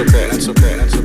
okay. That's okay. That's okay.